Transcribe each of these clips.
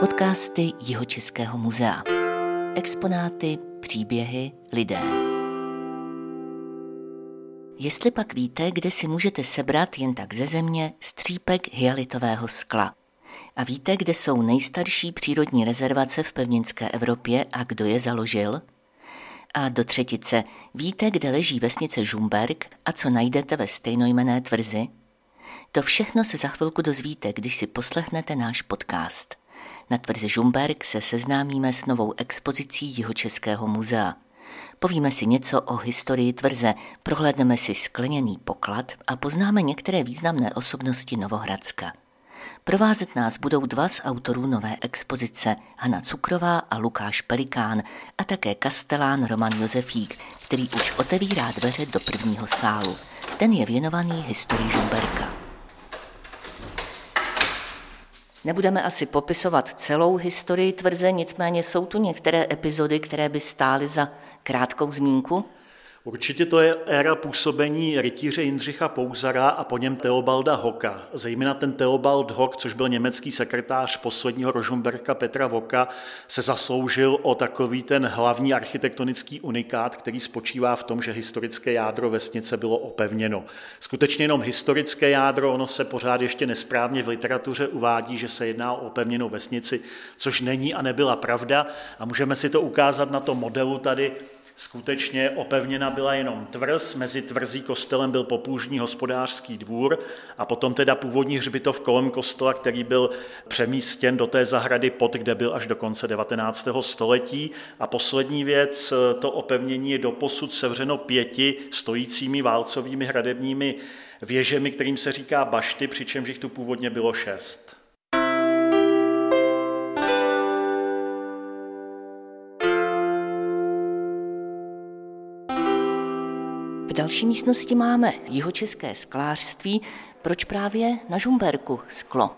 Podcasty Jihočeského muzea. Exponáty, příběhy, lidé. Jestli pak víte, kde si můžete sebrat jen tak ze země střípek hyalitového skla. A víte, kde jsou nejstarší přírodní rezervace v pevninské Evropě a kdo je založil? A do třetice, víte, kde leží vesnice Žumberg a co najdete ve stejnojmené tvrzi? To všechno se za chvilku dozvíte, když si poslechnete náš podcast. Na tvrzi Žumberg se seznámíme s novou expozicí Jihočeského muzea. Povíme si něco o historii tvrze, prohlédneme si skleněný poklad a poznáme některé významné osobnosti Novohradska. Provázet nás budou dva z autorů nové expozice, Hana Cukrová a Lukáš Pelikán a také kastelán Roman Josefík, který už otevírá dveře do prvního sálu. Ten je věnovaný historii Žumberka. Nebudeme asi popisovat celou historii tvrze, nicméně jsou tu některé epizody, které by stály za krátkou zmínku. Určitě to je éra působení rytíře Jindřicha Pouzara a po něm Teobalda Hoka. Zejména ten Teobald Hock, což byl německý sekretář posledního Rožumberka Petra Voka, se zasloužil o takový ten hlavní architektonický unikát, který spočívá v tom, že historické jádro vesnice bylo opevněno. Skutečně jenom historické jádro, ono se pořád ještě nesprávně v literatuře uvádí, že se jedná o opevněnou vesnici, což není a nebyla pravda. A můžeme si to ukázat na tom modelu tady, Skutečně opevněna byla jenom tvrz, mezi tvrzí kostelem byl popůžní hospodářský dvůr a potom teda původní hřbitov kolem kostela, který byl přemístěn do té zahrady pod, kde byl až do konce 19. století. A poslední věc, to opevnění je doposud sevřeno pěti stojícími válcovými hradebními věžemi, kterým se říká bašty, přičemž jich tu původně bylo šest. V další místnosti máme jihočeské sklářství. Proč právě na Žumberku sklo?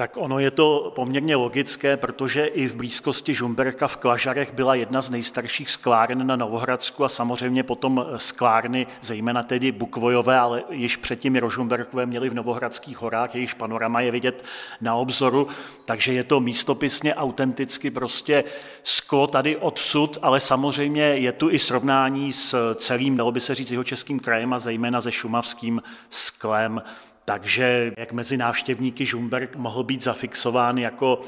Tak ono je to poměrně logické, protože i v blízkosti Žumberka v Klažarech byla jedna z nejstarších skláren na Novohradsku a samozřejmě potom sklárny, zejména tedy Bukvojové, ale již předtím Rožumberkové měli v Novohradských horách, jejichž panorama je vidět na obzoru, takže je to místopisně autenticky prostě sklo tady odsud, ale samozřejmě je tu i srovnání s celým, dalo by se říct, jeho českým krajem a zejména se šumavským sklem. Takže jak mezi návštěvníky Žumberg mohl být zafixován jako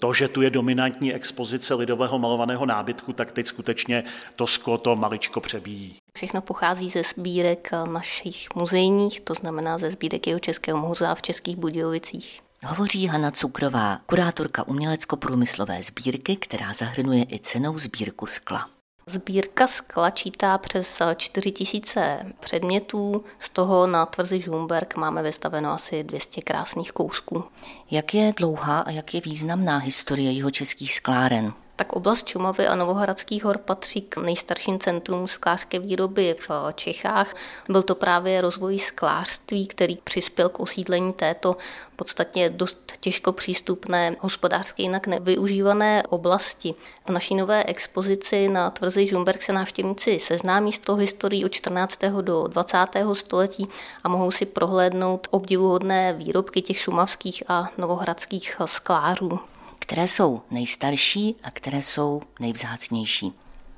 to, že tu je dominantní expozice lidového malovaného nábytku, tak teď skutečně to sklo to maličko přebíjí. Všechno pochází ze sbírek našich muzejních, to znamená ze sbírek jeho Českého muzea v Českých Budějovicích. Hovoří Hana Cukrová, kurátorka umělecko-průmyslové sbírky, která zahrnuje i cenou sbírku skla. Sbírka skla čítá přes 4 tisíce předmětů, z toho na tvrzi Žumberg máme vystaveno asi 200 krásných kousků. Jak je dlouhá a jak je významná historie jeho českých skláren? Tak oblast Čumavy a Novohradských hor patří k nejstarším centrům sklářské výroby v Čechách. Byl to právě rozvoj sklářství, který přispěl k osídlení této podstatně dost těžko přístupné, hospodářsky jinak nevyužívané oblasti. V naší nové expozici na tvrzi Žumberg se návštěvníci seznámí s tou historií od 14. do 20. století a mohou si prohlédnout obdivuhodné výrobky těch šumavských a novohradských sklářů které jsou nejstarší a které jsou nejvzácnější.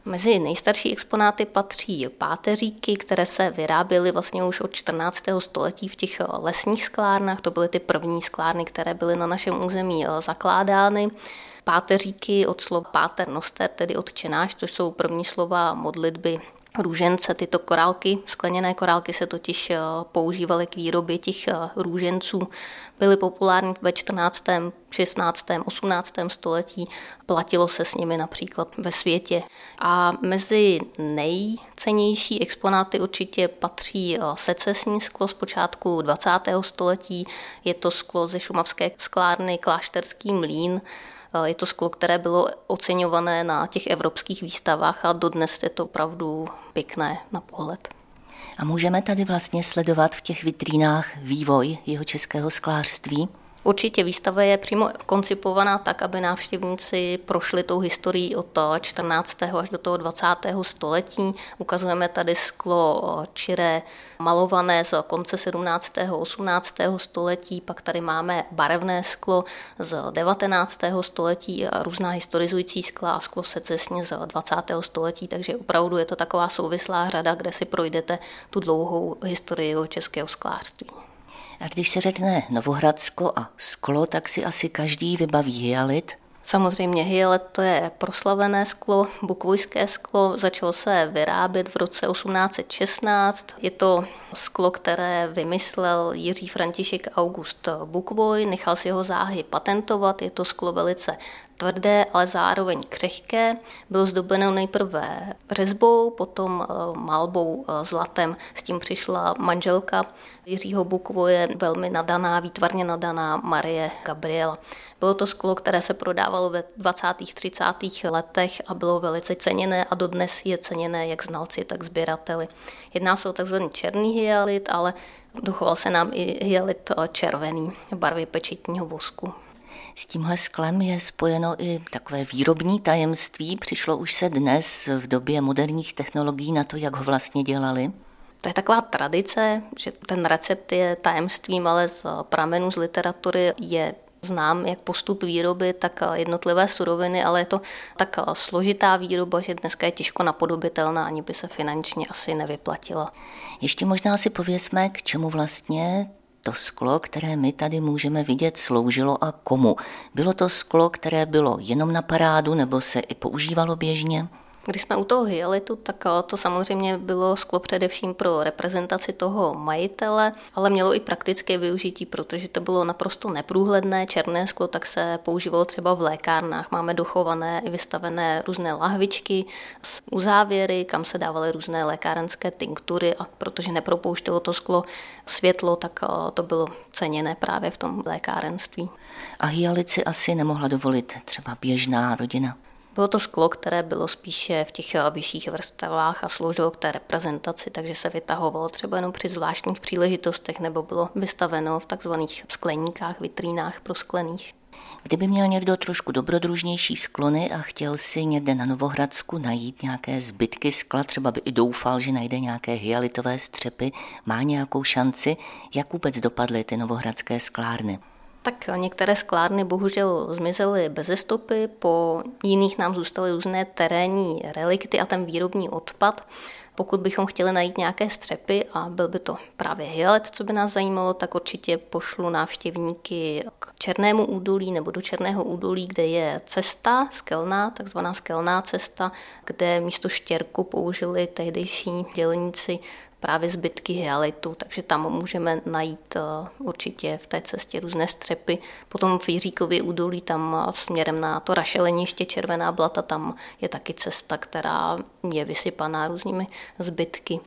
Mezi nejstarší exponáty patří páteříky, které se vyráběly vlastně už od 14. století v těch lesních sklárnách. To byly ty první sklárny, které byly na našem území eh, zakládány. Páteříky od slova páter noster, tedy od čenáš, to jsou první slova modlitby růžence. Tyto korálky, skleněné korálky se totiž eh, používaly k výrobě těch eh, růženců. Byly populární ve 14., 16., 18. století. Platilo se s nimi například ve světě. A mezi nejcennější exponáty určitě patří eh, secesní sklo z počátku 20. století. Je to sklo ze šumavské sklárny Klášterský mlín, je to sklo, které bylo oceňované na těch evropských výstavách a dodnes je to opravdu pěkné na pohled. A můžeme tady vlastně sledovat v těch vitrínách vývoj jeho českého sklářství? Určitě výstava je přímo koncipovaná tak, aby návštěvníci prošli tou historií od 14. až do toho 20. století. Ukazujeme tady sklo čiré malované z konce 17. 18. století, pak tady máme barevné sklo z 19. století a různá historizující skla a sklo secesně z 20. století, takže opravdu je to taková souvislá řada, kde si projdete tu dlouhou historii českého sklářství. A když se řekne Novohradsko a sklo, tak si asi každý vybaví hyalit. Samozřejmě hyalit to je proslavené sklo, bukvojské sklo, začalo se vyrábět v roce 1816. Je to sklo, které vymyslel Jiří František August Bukvoj, nechal si ho záhy patentovat, je to sklo velice tvrdé, ale zároveň křehké. Bylo zdobeno nejprve řezbou, potom eh, malbou eh, zlatem. S tím přišla manželka Jiřího Bukvoje, velmi nadaná, výtvarně nadaná Marie Gabriela. Bylo to sklo, které se prodávalo ve 20. 30. letech a bylo velice ceněné a dodnes je ceněné jak znalci, tak sběrateli. Jedná se o tzv. černý hyalit, ale dochoval se nám i hyalit eh, červený barvy pečetního vosku. S tímhle sklem je spojeno i takové výrobní tajemství. Přišlo už se dnes v době moderních technologií na to, jak ho vlastně dělali? To je taková tradice, že ten recept je tajemstvím, ale z pramenů z literatury je znám jak postup výroby, tak jednotlivé suroviny, ale je to tak složitá výroba, že dneska je těžko napodobitelná, ani by se finančně asi nevyplatila. Ještě možná si pověsme, k čemu vlastně to sklo, které my tady můžeme vidět, sloužilo a komu? Bylo to sklo, které bylo jenom na parádu nebo se i používalo běžně? Když jsme u toho hyalitu, tak eh, to samozřejmě bylo sklo především pro reprezentaci toho majitele, ale mělo i praktické využití, protože to bylo naprosto neprůhledné. Černé sklo tak se používalo třeba v lékárnách. Máme dochované i vystavené různé lahvičky z uzávěry, kam se dávaly různé lékárenské tinktury a protože nepropouštělo to sklo světlo, tak eh, to bylo ceněné právě v tom lékárenství. A hyalici asi nemohla dovolit třeba běžná rodina. Bylo to sklo, které bylo spíše v těch eh, vyšších vrstvách a sloužilo k té reprezentaci, takže se vytahovalo třeba jenom při zvláštních příležitostech nebo bylo vystaveno v takzvaných skleníkách, vitrínách prosklených. Kdyby měl někdo trošku dobrodružnější sklony a chtěl si někde na Novohradsku najít nějaké zbytky skla, třeba by i doufal, že najde nějaké hyalitové střepy, má nějakou šanci, jak vůbec dopadly ty novohradské sklárny? Tak některé sklárny bohužel zmizely bez stopy, po jiných nám zůstaly různé terénní relikty a ten výrobní odpad. Pokud bychom chtěli najít nějaké střepy a byl by to právě hyalet, co by nás zajímalo, tak určitě pošlu návštěvníky k Černému údolí nebo do Černého údolí, kde je cesta skelná, takzvaná skelná cesta, kde místo štěrku použili tehdejší dělníci právě zbytky hyalitu, takže tam můžeme najít eh, určitě v té cestě různé střepy. Potom v Jiříkově údolí tam eh, směrem na to rašeleniště Červená blata, tam je taky cesta, která je vysypaná různými zbytky.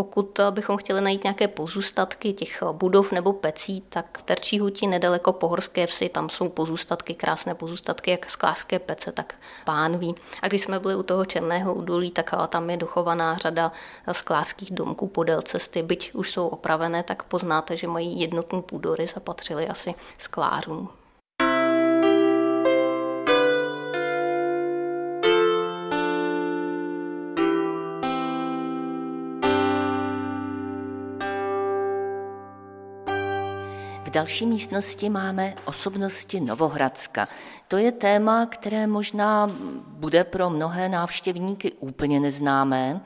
Pokud bychom chtěli najít nějaké pozůstatky těch budov nebo pecí, tak v Terčí huti nedaleko Pohorské vsi, tam jsou pozůstatky, krásné pozůstatky, jak sklářské pece, tak pánví. A když jsme byli u toho Černého údolí, tak tam je dochovaná řada sklářských domků podél cesty, byť už jsou opravené, tak poznáte, že mají jednotný půdorys a patřili asi sklářům. V další místnosti máme osobnosti Novohradska. To je téma, které možná bude pro mnohé návštěvníky úplně neznámé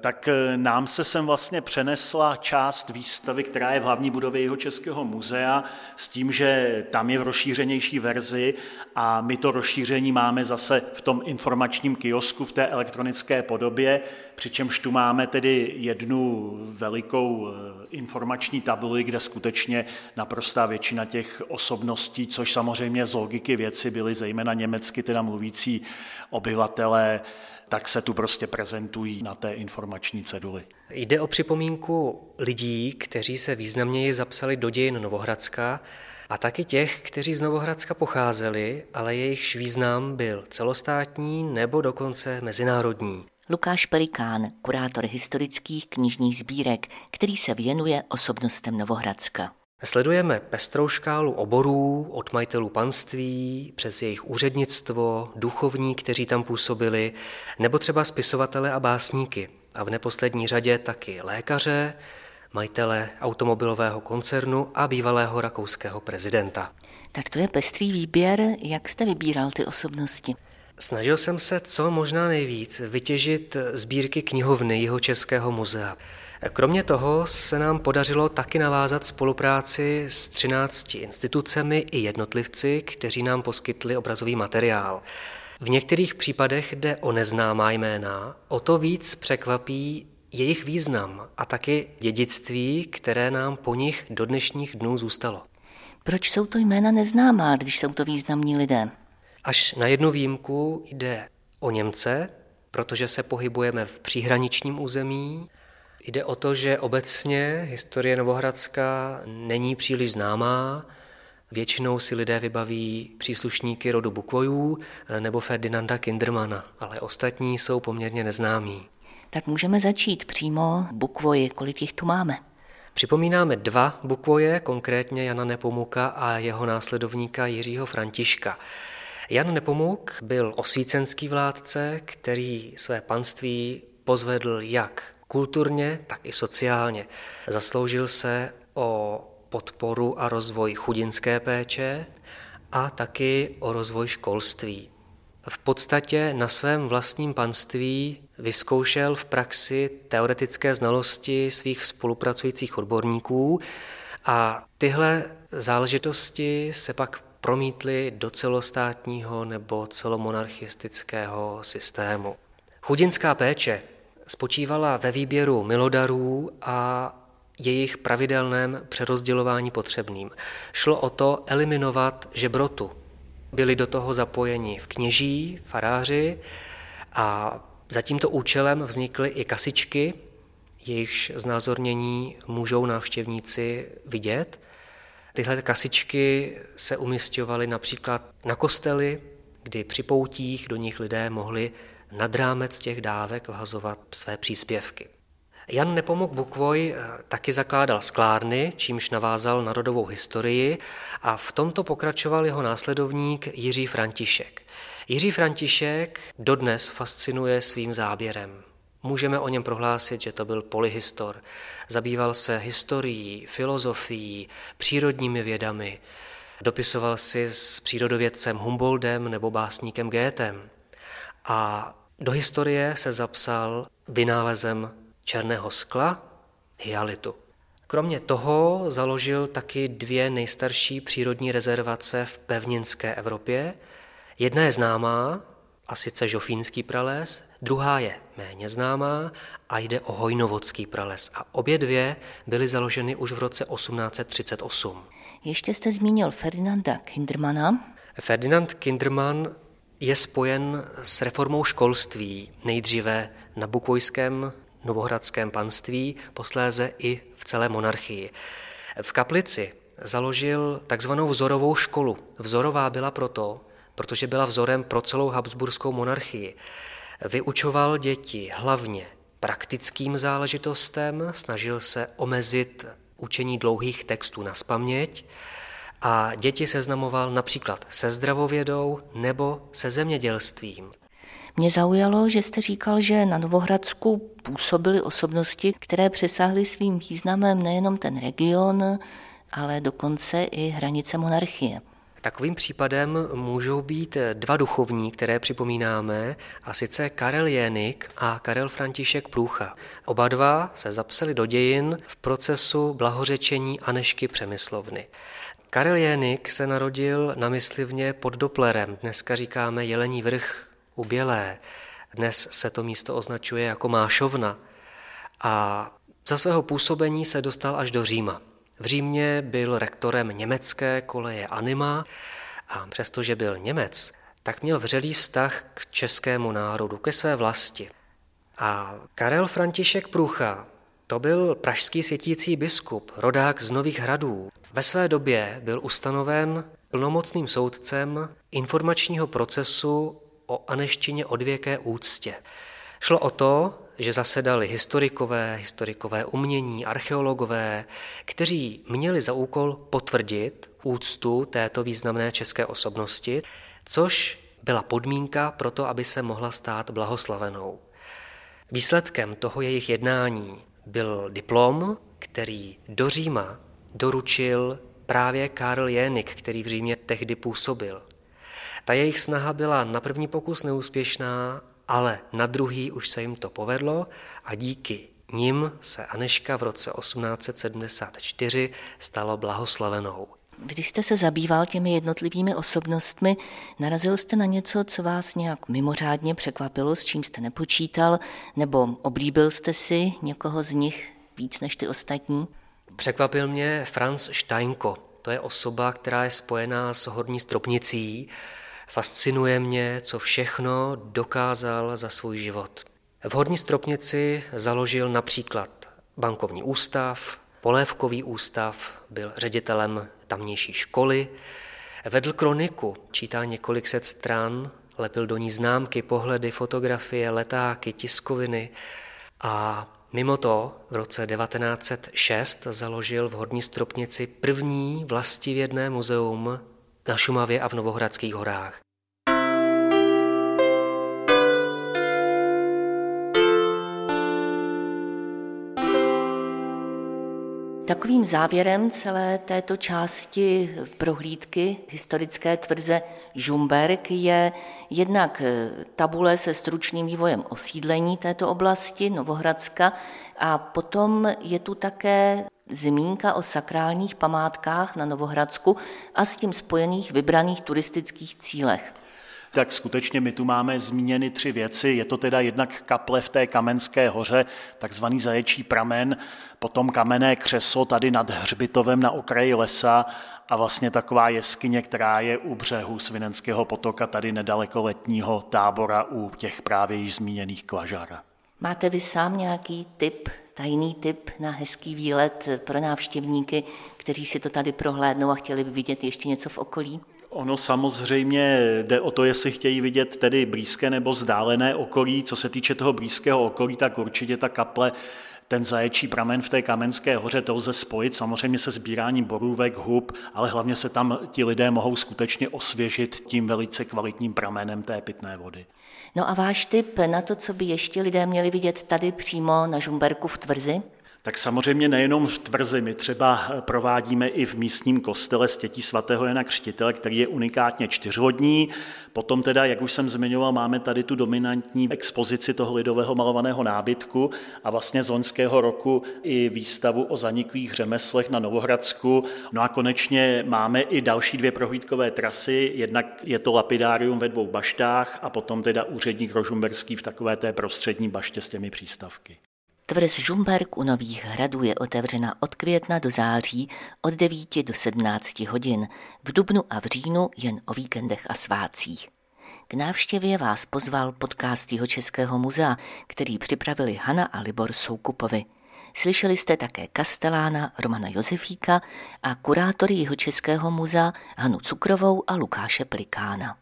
tak eh, nám se sem vlastně přenesla část výstavy, která je v hlavní budově jeho Českého muzea, s tím, že tam je v rozšířenější verzi a my to rozšíření máme zase v tom informačním kiosku v té elektronické podobě, přičemž tu máme tedy jednu velikou eh, informační tabuli, kde skutečně naprostá většina těch osobností, což samozřejmě z logiky věci byly zejména německy teda mluvící obyvatelé, tak se tu prostě prezentují na té informační ceduli. Jde o připomínku lidí, kteří se významněji zapsali do dějin Novohradska a taky těch, kteří z Novohradska pocházeli, ale jejichž význam byl celostátní nebo dokonce mezinárodní. Lukáš Pelikán, kurátor historických knižních sbírek, který se věnuje osobnostem Novohradska. Sledujeme pestrou škálu oborů od majitelů panství přes jejich úřednictvo, duchovní, kteří tam působili, nebo třeba spisovatele a básníky. A v neposlední řadě taky lékaře, majitele automobilového koncernu a bývalého rakouského prezidenta. Tak to je pestrý výběr. Jak jste vybíral ty osobnosti? Snažil jsem se co možná nejvíc vytěžit sbírky knihovny jeho Českého muzea. Kromě toho se nám podařilo taky navázat spolupráci s 13 institucemi i jednotlivci, kteří nám poskytli obrazový materiál. V některých případech jde o neznámá jména, o to víc překvapí jejich význam a taky dědictví, které nám po nich do dnešních dnů zůstalo. Proč jsou to jména neznámá, když jsou to významní lidé? Až na jednu výjimku jde o Němce, protože se pohybujeme v příhraničním území. Jde o to, že obecně historie Novohradska není příliš známá. Většinou si lidé vybaví příslušníky rodu Bukvojů nebo Ferdinanda Kindermana, ale ostatní jsou poměrně neznámí. Tak můžeme začít přímo Bukvoji, kolik jich tu máme. Připomínáme dva Bukvoje, konkrétně Jana Nepomuka a jeho následovníka Jiřího Františka. Jan Nepomuk byl osvícenský vládce, který své panství pozvedl jak kulturně, tak i sociálně. Zasloužil se o podporu a rozvoj chudinské péče a taky o rozvoj školství. V podstatě na svém vlastním panství vyzkoušel v praxi teoretické znalosti svých spolupracujících odborníků a tyhle záležitosti se pak promítly do celostátního nebo celomonarchistického systému. Chudinská péče spočívala ve výběru milodarů a jejich pravidelném přerozdělování potřebným. Šlo o to eliminovat žebrotu. Byli do toho zapojeni v kněží, faráři a za tímto účelem vznikly i kasičky, jejichž znázornění můžou návštěvníci vidět. Tyhle kasičky se umistovaly například na kostely, kdy při poutích do nich lidé mohli nad rámec těch dávek vhazovat své příspěvky. Jan Nepomuk Bukvoj eh, taky zakládal sklárny, čímž navázal na rodovou historii a v tomto pokračoval jeho následovník Jiří František. Jiří František dodnes fascinuje svým záběrem. Můžeme o něm prohlásit, že to byl polyhistor. Zabýval se historií, filozofií, přírodními vědami. Dopisoval si s přírodovědcem Humboldtem nebo básníkem Goethem. A do historie se zapsal vynálezem černého skla, hyalitu. Kromě toho založil taky dvě nejstarší přírodní rezervace v pevninské Evropě. Jedna je známá, a sice Žofínský prales, druhá je méně známá a jde o Hojnovodský prales. A obě dvě byly založeny už v roce 1838. Ještě jste zmínil Ferdinanda Kindermana. Ferdinand Kinderman je spojen s reformou školství, nejdříve na bukvojském novohradském panství, posléze i v celé monarchii. V Kaplici založil takzvanou vzorovou školu. Vzorová byla proto, protože byla vzorem pro celou Habsburskou monarchii. Vyučoval děti hlavně praktickým záležitostem, snažil se omezit učení dlouhých textů na spaměť a děti seznamoval například se zdravovědou nebo se zemědělstvím. Mě zaujalo, že jste říkal, že na Novohradsku působily osobnosti, které přesáhly svým významem nejenom ten region, ale dokonce i hranice monarchie. Takovým případem můžou být dva duchovní, které připomínáme, a sice Karel Jénik a Karel František Průcha. Oba dva se zapsali do dějin v procesu blahořečení Anešky Přemyslovny. Karel Jénik se narodil na myslivně pod Doplerem, dneska říkáme Jelení vrch u Bělé. Dnes se to místo označuje jako Mášovna. A za svého působení se dostal až do Říma. V Římě byl rektorem německé koleje Anima a přestože byl Němec, tak měl vřelý vztah k českému národu, ke své vlasti. A Karel František Průcha, to byl pražský světící biskup, rodák z Nových hradů. Ve své době byl ustanoven plnomocným soudcem informačního procesu o aneštině odvěké úctě. Šlo o to, že zasedali historikové, historikové umění, archeologové, kteří měli za úkol potvrdit úctu této významné české osobnosti, což byla podmínka pro to, aby se mohla stát blahoslavenou. Výsledkem toho jejich jednání byl diplom, který do Říma doručil právě Karl Jénik, který v Římě tehdy působil. Ta jejich snaha byla na první pokus neúspěšná, ale na druhý už se jim to povedlo a díky nim se Aneška v roce 1874 stala blahoslavenou. Když jste se zabýval těmi jednotlivými osobnostmi, narazil jste na něco, co vás nějak mimořádně překvapilo, s čím jste nepočítal, nebo oblíbil jste si někoho z nich víc než ty ostatní? Překvapil mě Franz Steinko. To je osoba, která je spojená s horní stropnicí. Fascinuje mě, co všechno dokázal za svůj život. V Horní Stropnici založil například bankovní ústav, polévkový ústav, byl ředitelem tamnější školy, vedl kroniku, čítá několik set stran, lepil do ní známky, pohledy, fotografie, letáky, tiskoviny a Mimo to v roce 1906 založil v Horní Stropnici první vlastivědné muzeum na Šumavě a v Novohradských horách. Takovým závěrem celé této části prohlídky historické tvrze Žumberg je jednak eh, tabule se stručným vývojem osídlení této oblasti Novohradska a potom je tu také zmínka o sakrálních památkách na Novohradsku a s tím spojených vybraných turistických cílech tak skutečně my tu máme zmíněny tři věci. Je to teda jednak kaple v té Kamenské hoře, takzvaný zaječí pramen, potom kamenné křeslo tady nad hřbitovem na okraji lesa a vlastně taková jeskyně, která je u břehu Svinenského potoka, tady nedaleko letního tábora u těch právě již zmíněných Klažára. Máte vy sám nějaký tip, tajný tip na hezký výlet pro návštěvníky, kteří si to tady prohlédnou a chtěli by vidět ještě něco v okolí? Ono samozřejmě jde o to, jestli chtějí vidět tedy blízké nebo vzdálené okolí. Co se týče toho blízkého okolí, tak určitě ta kaple ten zaječí pramen v té Kamenské hoře, to lze spojit samozřejmě se sbíráním borůvek, hub, ale hlavně se tam ti lidé mohou skutečně osvěžit tím velice kvalitním pramenem té pitné vody. No a váš tip na to, co by ještě lidé měli vidět tady přímo na Žumberku v Tvrzi? Tak samozřejmě nejenom v tvrzi, my třeba provádíme i v místním kostele stětí svatého Jana Křtitele, který je unikátně čtyřhodní. Potom teda, jak už jsem zmiňoval, máme tady tu dominantní expozici toho lidového malovaného nábytku a vlastně z loňského roku i výstavu o zaniklých řemeslech na Novohradsku. No a konečně máme i další dvě prohlídkové trasy, jednak je to lapidárium ve dvou baštách a potom teda úředník Rožumberský v takové té prostřední baště s těmi přístavky. Tvrz Žumberg u Nových hradů je otevřena od května do září od 9 do 17 hodin, v dubnu a v říjnu jen o víkendech a svácích. K návštěvě vás pozval podcast jeho Českého muzea, který připravili Hana a Libor Soukupovi. Slyšeli jste také kastelána Romana Josefíka a kurátory jeho Českého muzea Hanu Cukrovou a Lukáše Plikána.